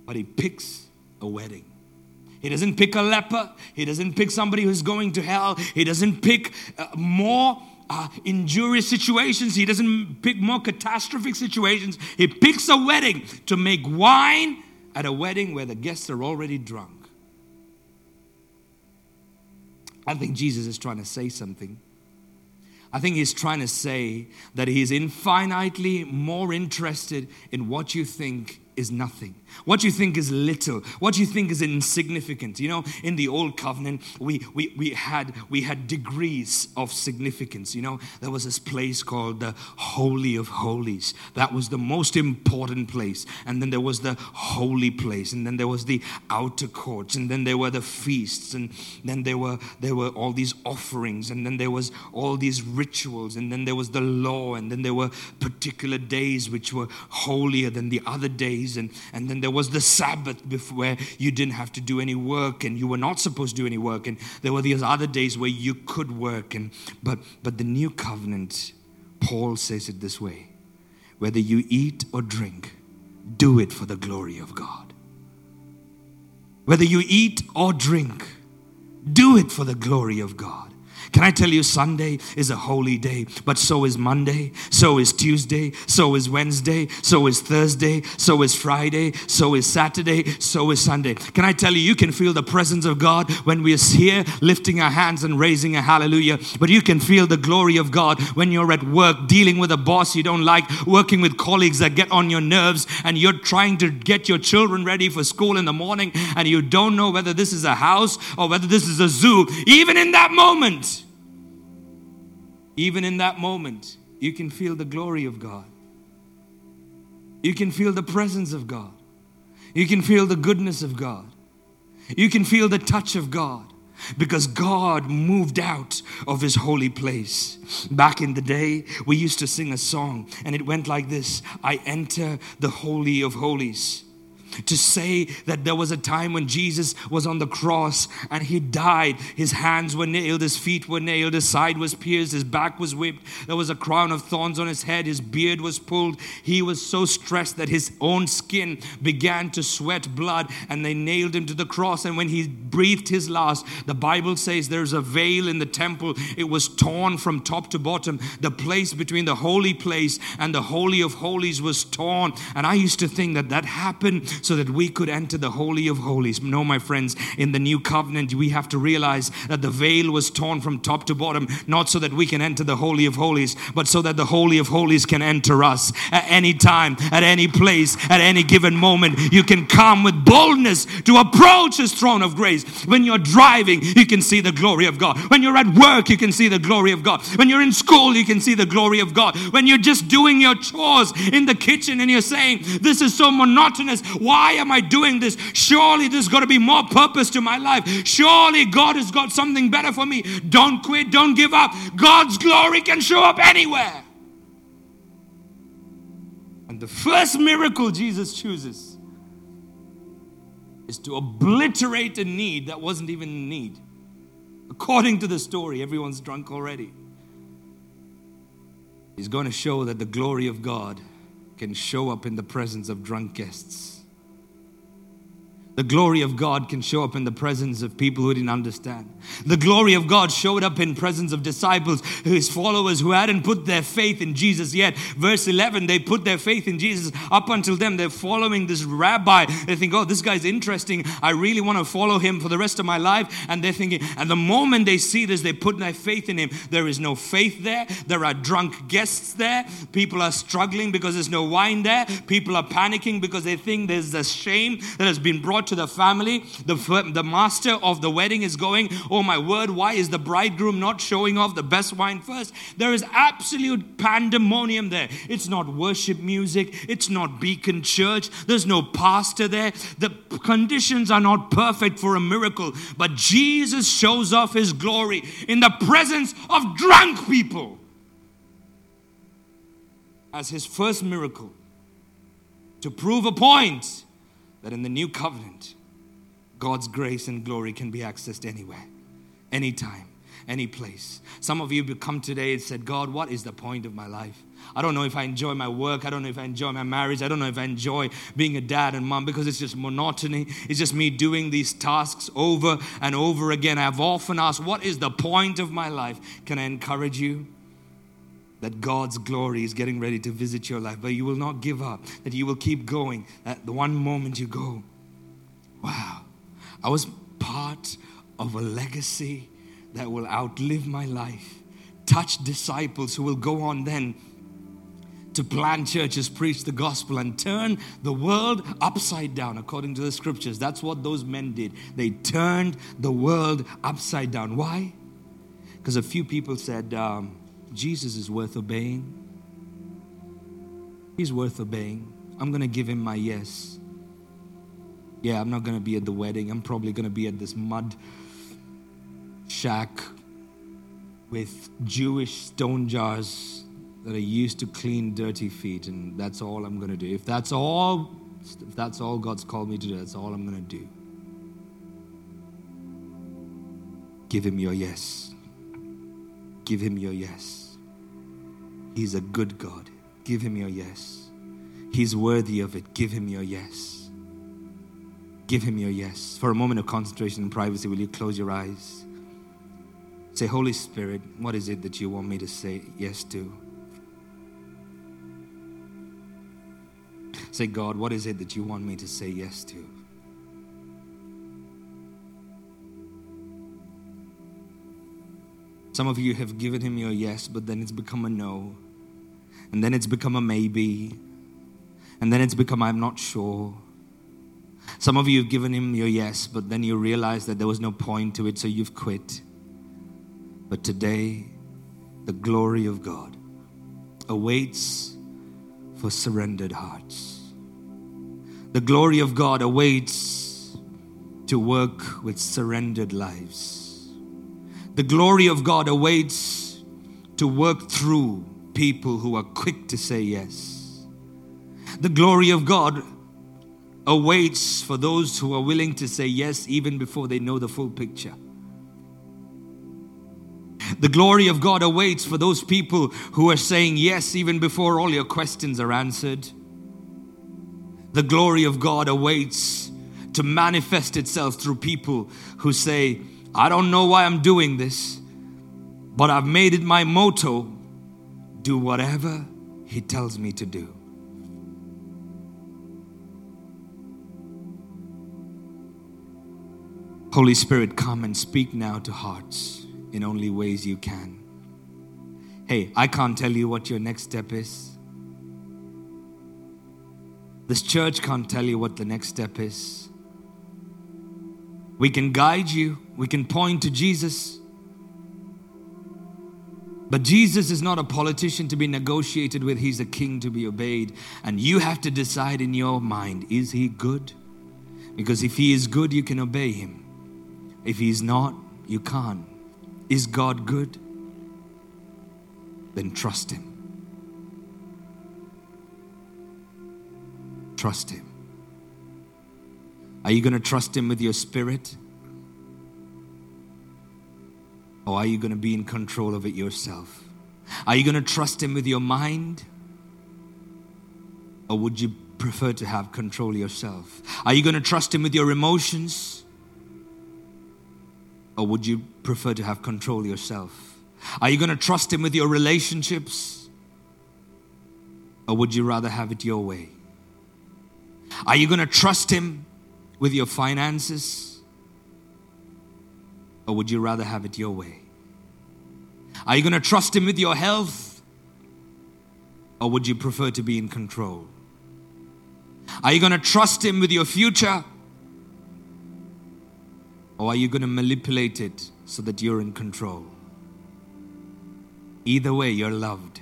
But he picks a wedding. He doesn't pick a leper. He doesn't pick somebody who's going to hell. He doesn't pick uh, more uh, injurious situations. He doesn't pick more catastrophic situations. He picks a wedding to make wine at a wedding where the guests are already drunk. I think Jesus is trying to say something. I think he's trying to say that he's infinitely more interested in what you think is nothing what you think is little, what you think is insignificant. You know, in the old covenant, we, we, we, had, we had degrees of significance. You know, there was this place called the Holy of Holies. That was the most important place. And then there was the holy place. And then there was the outer courts. And then there were the feasts. And then there were, there were all these offerings. And then there was all these rituals. And then there was the law. And then there were particular days which were holier than the other days. And, and then there was the Sabbath where you didn't have to do any work and you were not supposed to do any work. And there were these other days where you could work. And, but, but the new covenant, Paul says it this way whether you eat or drink, do it for the glory of God. Whether you eat or drink, do it for the glory of God. Can I tell you, Sunday is a holy day, but so is Monday, so is Tuesday, so is Wednesday, so is Thursday, so is Friday, so is Saturday, so is Sunday. Can I tell you, you can feel the presence of God when we're here lifting our hands and raising a hallelujah, but you can feel the glory of God when you're at work dealing with a boss you don't like, working with colleagues that get on your nerves, and you're trying to get your children ready for school in the morning, and you don't know whether this is a house or whether this is a zoo. Even in that moment, even in that moment, you can feel the glory of God. You can feel the presence of God. You can feel the goodness of God. You can feel the touch of God because God moved out of his holy place. Back in the day, we used to sing a song and it went like this I enter the Holy of Holies to say that there was a time when Jesus was on the cross and he died. His hands were nailed, his feet were nailed, his side was pierced, his back was whipped. There was a crown of thorns on his head, his beard was pulled. He was so stressed that his own skin began to sweat blood and they nailed him to the cross. And when he breathed his last, the Bible says there's a veil in the temple. It was torn from top to bottom. The place between the holy place and the Holy of Holies was torn. And I used to think that that happened so that we could enter the Holy of Holies. No, my friends, in the new covenant, we have to realize that the veil was torn from top to bottom, not so that we can enter the Holy of Holies, but so that the Holy of Holies can enter us at any time, at any place, at any given moment. You can come with boldness to approach His throne of grace. When you're driving, you can see the glory of God. When you're at work, you can see the glory of God. When you're in school, you can see the glory of God. When you're just doing your chores in the kitchen and you're saying, This is so monotonous. Why am I doing this? Surely there's got to be more purpose to my life. Surely God has got something better for me. Don't quit, don't give up. God's glory can show up anywhere. And the first miracle Jesus chooses is to obliterate a need that wasn't even a need. According to the story, everyone's drunk already. He's going to show that the glory of God can show up in the presence of drunk guests The glory of God can show up in the presence of people who didn't understand. The glory of God showed up in presence of disciples, his followers who hadn't put their faith in Jesus yet. Verse 11, they put their faith in Jesus. Up until then, they're following this rabbi. They think, oh, this guy's interesting. I really want to follow him for the rest of my life. And they're thinking, and the moment they see this, they put their faith in him. There is no faith there. There are drunk guests there. People are struggling because there's no wine there. People are panicking because they think there's a shame that has been brought to the family. The, the master of the wedding is going, Oh my word, why is the bridegroom not showing off the best wine first? There is absolute pandemonium there. It's not worship music, it's not beacon church, there's no pastor there. The conditions are not perfect for a miracle, but Jesus shows off his glory in the presence of drunk people as his first miracle to prove a point that in the new covenant, God's grace and glory can be accessed anywhere, anytime, any place. Some of you have come today and said, God, what is the point of my life? I don't know if I enjoy my work. I don't know if I enjoy my marriage. I don't know if I enjoy being a dad and mom because it's just monotony. It's just me doing these tasks over and over again. I've often asked, What is the point of my life? Can I encourage you? That God's glory is getting ready to visit your life, but you will not give up, that you will keep going. At the one moment you go, wow, I was part of a legacy that will outlive my life, touch disciples who will go on then to plant churches, preach the gospel, and turn the world upside down according to the scriptures. That's what those men did. They turned the world upside down. Why? Because a few people said, um, Jesus is worth obeying. He's worth obeying. I'm going to give him my yes. Yeah, I'm not going to be at the wedding. I'm probably going to be at this mud shack with Jewish stone jars that are used to clean dirty feet, and that's all I'm going to do. If that's all, if that's all God's called me to do, that's all I'm going to do. Give him your yes. Give him your yes. He's a good God. Give him your yes. He's worthy of it. Give him your yes. Give him your yes. For a moment of concentration and privacy, will you close your eyes? Say, Holy Spirit, what is it that you want me to say yes to? Say, God, what is it that you want me to say yes to? Some of you have given him your yes, but then it's become a no and then it's become a maybe, and then it's become I'm not sure. Some of you have given him your yes, but then you realize that there was no point to it, so you've quit. But today, the glory of God awaits for surrendered hearts. The glory of God awaits to work with surrendered lives. The glory of God awaits to work through people who are quick to say yes. The glory of God awaits for those who are willing to say yes even before they know the full picture. The glory of God awaits for those people who are saying yes even before all your questions are answered. The glory of God awaits to manifest itself through people who say, I don't know why I'm doing this, but I've made it my motto do whatever He tells me to do. Holy Spirit, come and speak now to hearts in only ways you can. Hey, I can't tell you what your next step is. This church can't tell you what the next step is. We can guide you, we can point to Jesus. But Jesus is not a politician to be negotiated with, He's a king to be obeyed. And you have to decide in your mind is He good? Because if He is good, you can obey Him. If He's not, you can't. Is God good? Then trust Him. Trust Him. Are you going to trust Him with your spirit? Or are you going to be in control of it yourself? Are you going to trust Him with your mind? Or would you prefer to have control yourself? Are you going to trust Him with your emotions? Or would you prefer to have control yourself? Are you going to trust Him with your relationships? Or would you rather have it your way? Are you going to trust Him with your finances? Or would you rather have it your way? Are you going to trust Him with your health? Or would you prefer to be in control? Are you going to trust Him with your future? Or are you going to manipulate it so that you're in control? Either way, you're loved.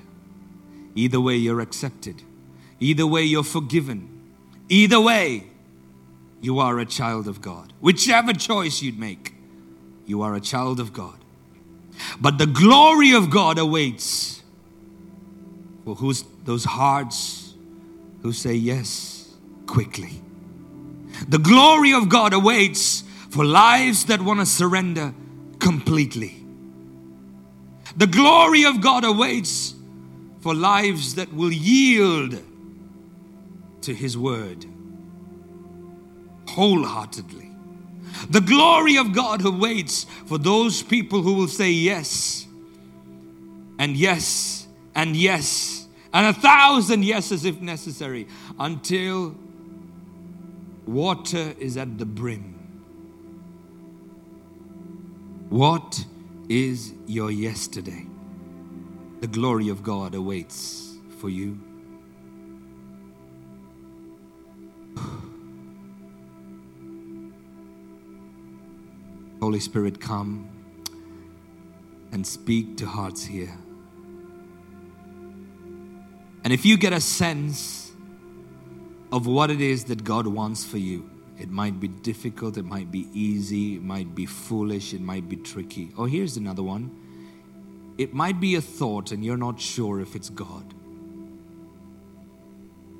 Either way, you're accepted. Either way, you're forgiven. Either way, you are a child of God. Whichever choice you'd make, you are a child of God. But the glory of God awaits for who's, those hearts who say yes quickly. The glory of God awaits for lives that want to surrender completely. The glory of God awaits for lives that will yield to His word wholeheartedly. The glory of God awaits for those people who will say yes and yes and yes and a thousand yeses if necessary until water is at the brim. What is your yesterday? The glory of God awaits for you. Holy Spirit, come and speak to hearts here. And if you get a sense of what it is that God wants for you, it might be difficult, it might be easy, it might be foolish, it might be tricky. Oh, here's another one. It might be a thought and you're not sure if it's God.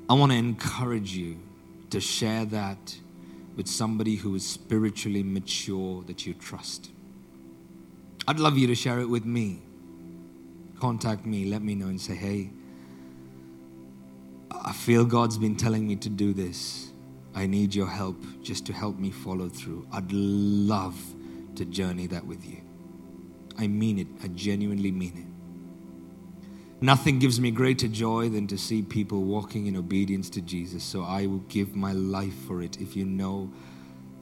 I want to encourage you to share that with somebody who is spiritually mature that you trust. I'd love you to share it with me. Contact me, let me know, and say, hey, I feel God's been telling me to do this. I need your help just to help me follow through. I'd love to journey that with you. I mean it, I genuinely mean it. Nothing gives me greater joy than to see people walking in obedience to Jesus. So I will give my life for it if you know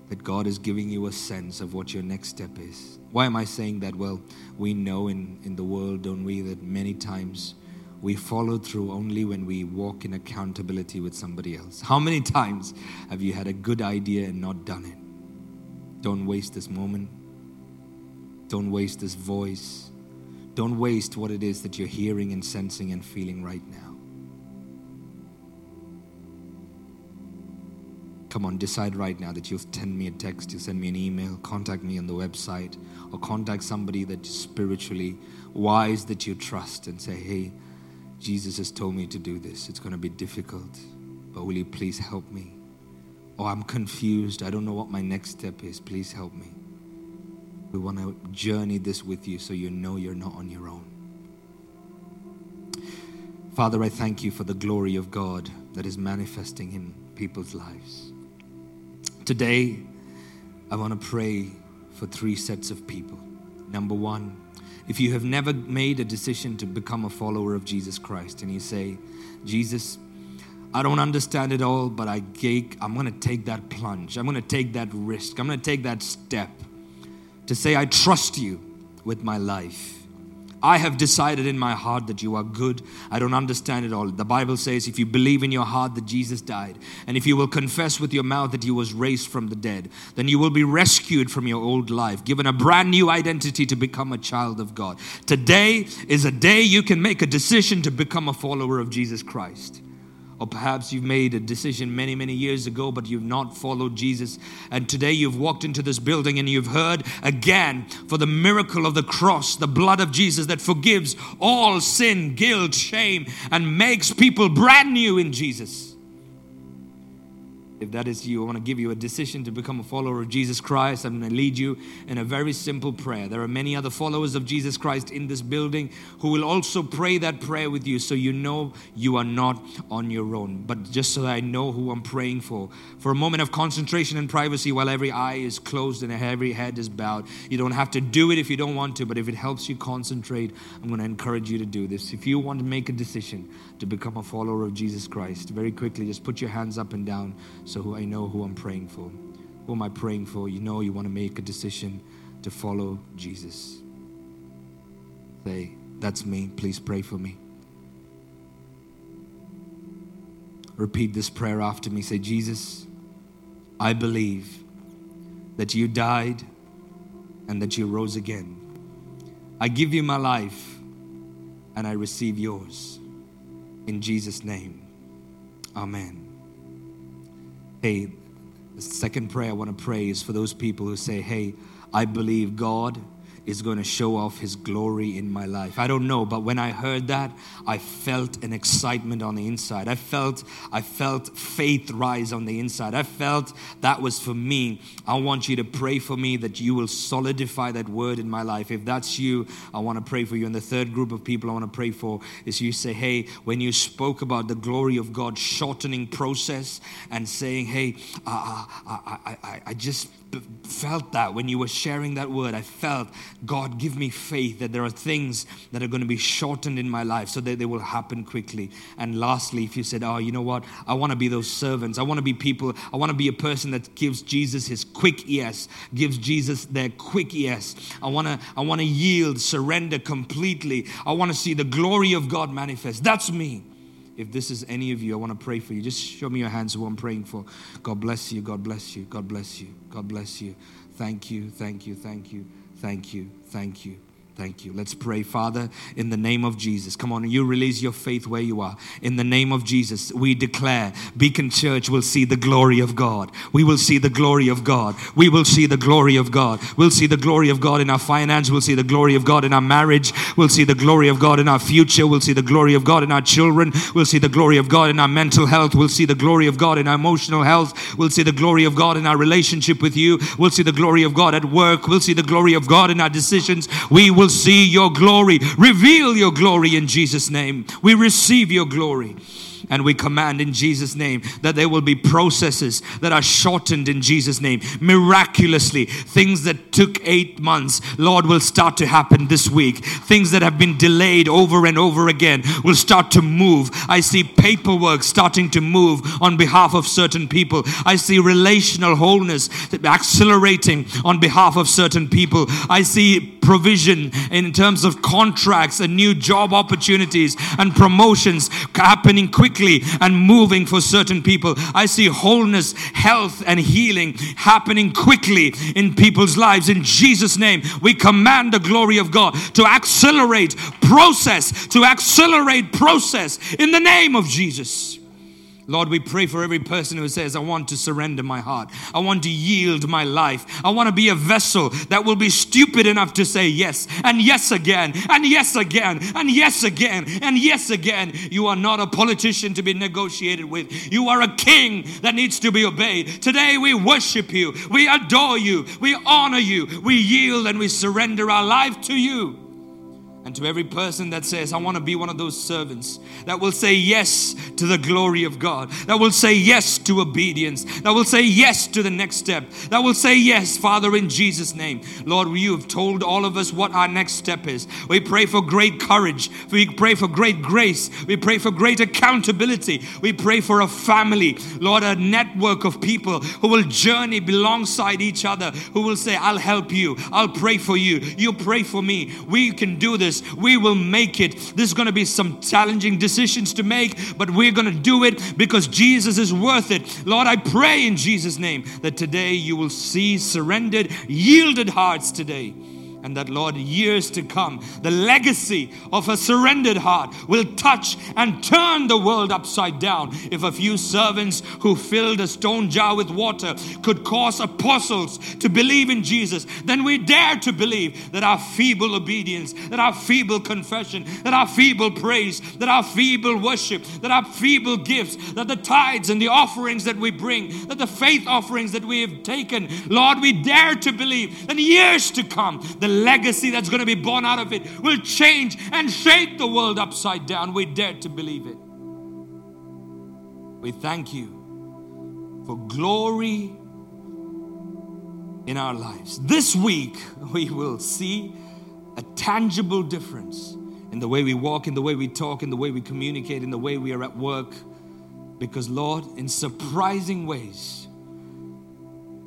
that God is giving you a sense of what your next step is. Why am I saying that? Well, we know in, in the world, don't we, that many times we follow through only when we walk in accountability with somebody else. How many times have you had a good idea and not done it? Don't waste this moment. Don't waste this voice. Don't waste what it is that you're hearing and sensing and feeling right now. Come on, decide right now that you'll send me a text, you'll send me an email, contact me on the website, or contact somebody that's spiritually wise that you trust and say, hey, Jesus has told me to do this. It's going to be difficult, but will you please help me? Oh, I'm confused. I don't know what my next step is. Please help me. We want to journey this with you so you know you're not on your own. Father, I thank you for the glory of God that is manifesting in people's lives. Today, I want to pray for three sets of people. Number one, if you have never made a decision to become a follower of Jesus Christ and you say, Jesus, I don't understand it all, but I I'm going to take that plunge. I'm going to take that risk. I'm going to take that step to say, I trust you with my life. I have decided in my heart that you are good. I don't understand it all. The Bible says if you believe in your heart that Jesus died, and if you will confess with your mouth that he was raised from the dead, then you will be rescued from your old life, given a brand new identity to become a child of God. Today is a day you can make a decision to become a follower of Jesus Christ. Or perhaps you've made a decision many, many years ago, but you've not followed Jesus. And today you've walked into this building and you've heard again for the miracle of the cross, the blood of Jesus that forgives all sin, guilt, shame, and makes people brand new in Jesus. If that is you, I want to give you a decision to become a follower of Jesus Christ. I'm going to lead you in a very simple prayer. There are many other followers of Jesus Christ in this building who will also pray that prayer with you so you know you are not on your own. But just so that I know who I'm praying for, for a moment of concentration and privacy while every eye is closed and every head is bowed. You don't have to do it if you don't want to, but if it helps you concentrate, I'm going to encourage you to do this. If you want to make a decision to become a follower of Jesus Christ, very quickly just put your hands up and down so I know who I'm praying for. Who am I praying for? You know you want to make a decision to follow Jesus. Say, that's me. Please pray for me. Repeat this prayer after me. Say, Jesus, I believe that you died and that you rose again. I give you my life and I receive yours. In Jesus' name, amen. Hey, the second prayer I want to pray is for those people who say, Hey, I believe God is going to show off his glory in my life. I don't know, but when I heard that, I felt an excitement on the inside. I felt I felt faith rise on the inside. I felt that was for me. I want you to pray for me that you will solidify that word in my life. If that's you, I want to pray for you. And the third group of people I want to pray for is you say, "Hey, when you spoke about the glory of God shortening process and saying, "Hey, I I I, I, I just felt that when you were sharing that word. I felt, God, give me faith that there are things that are going to be shortened in my life so that they will happen quickly. And lastly, if you said, Oh, you know what? I want to be those servants. I want to be people. I want to be a person that gives Jesus his quick yes, gives Jesus their quick yes. I want to, I want to yield, surrender completely. I want to see the glory of God manifest. That's me. If this is any of you, I want to pray for you. Just show me your hands who I'm praying for. God bless you. God bless you. God bless you. God bless you. Thank you. Thank you. Thank you. Thank you. Thank you. Thank you. Let's pray, Father, in the name of Jesus. Come on, you release your faith where you are. In the name of Jesus, we declare Beacon Church will see the glory of God. We will see the glory of God. We will see the glory of God. We'll see the glory of God in our finance. We'll see the glory of God in our marriage. We'll see the glory of God in our future. We'll see the glory of God in our children. We'll see the glory of God in our mental health. We'll see the glory of God in our emotional health. We'll see the glory of God in our relationship with you. We'll see the glory of God at work. We'll see the glory of God in our decisions. We will will see your glory. Reveal your glory in Jesus' name. We receive your glory. And we command in Jesus' name that there will be processes that are shortened in Jesus' name. Miraculously, things that took eight months, Lord, will start to happen this week. Things that have been delayed over and over again will start to move. I see paperwork starting to move on behalf of certain people. I see relational wholeness accelerating on behalf of certain people. I see provision in terms of contracts and new job opportunities and promotions happening quickly quickly and moving for certain people. I see wholeness, health, and healing happening quickly in people's lives. In Jesus' name, we command the glory of God to accelerate process, to accelerate process in the name of Jesus. Lord, we pray for every person who says, I want to surrender my heart. I want to yield my life. I want to be a vessel that will be stupid enough to say yes, and yes again, and yes again, and yes again, and yes again. You are not a politician to be negotiated with. You are a king that needs to be obeyed. Today we worship you, we adore you, we honor you, we yield and we surrender our life to you. And to every person that says, I want to be one of those servants that will say yes to the glory of God, that will say yes to obedience, that will say yes to the next step, that will say yes, Father, in Jesus' name. Lord, you have told all of us what our next step is. We pray for great courage, we pray for great grace, we pray for great accountability, we pray for a family, Lord, a network of people who will journey alongside each other, who will say, I'll help you, I'll pray for you, you pray for me. We can do this this. We will make it. There's going to be some challenging decisions to make, but we're going to do it because Jesus is worth it. Lord, I pray in Jesus' name that today you will see surrendered, yielded hearts today And that, Lord, years to come, the legacy of a surrendered heart will touch and turn the world upside down. If a few servants who filled a stone jar with water could cause apostles to believe in Jesus, then we dare to believe that our feeble obedience, that our feeble confession, that our feeble praise, that our feeble worship, that our feeble gifts, that the tithes and the offerings that we bring, that the faith offerings that we have taken, Lord, we dare to believe that years to come, the legacy that's going to be born out of it will change and shake the world upside down. We dare to believe it. We thank you for glory in our lives. This week, we will see a tangible difference in the way we walk, in the way we talk, in the way we communicate, in the way we are at work. Because, Lord, in surprising ways,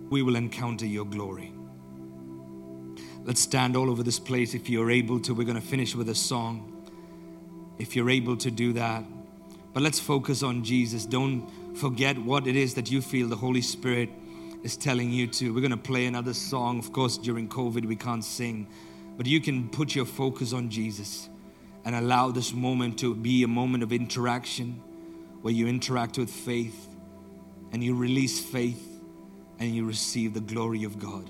we will encounter your glory. Let's stand all over this place if you're able to. We're going to finish with a song. If you're able to do that. But let's focus on Jesus. Don't forget what it is that you feel the Holy Spirit is telling you to. We're going to play another song. Of course, during COVID, we can't sing, but you can put your focus on Jesus and allow this moment to be a moment of interaction where you interact with faith and you release faith and you receive the glory of God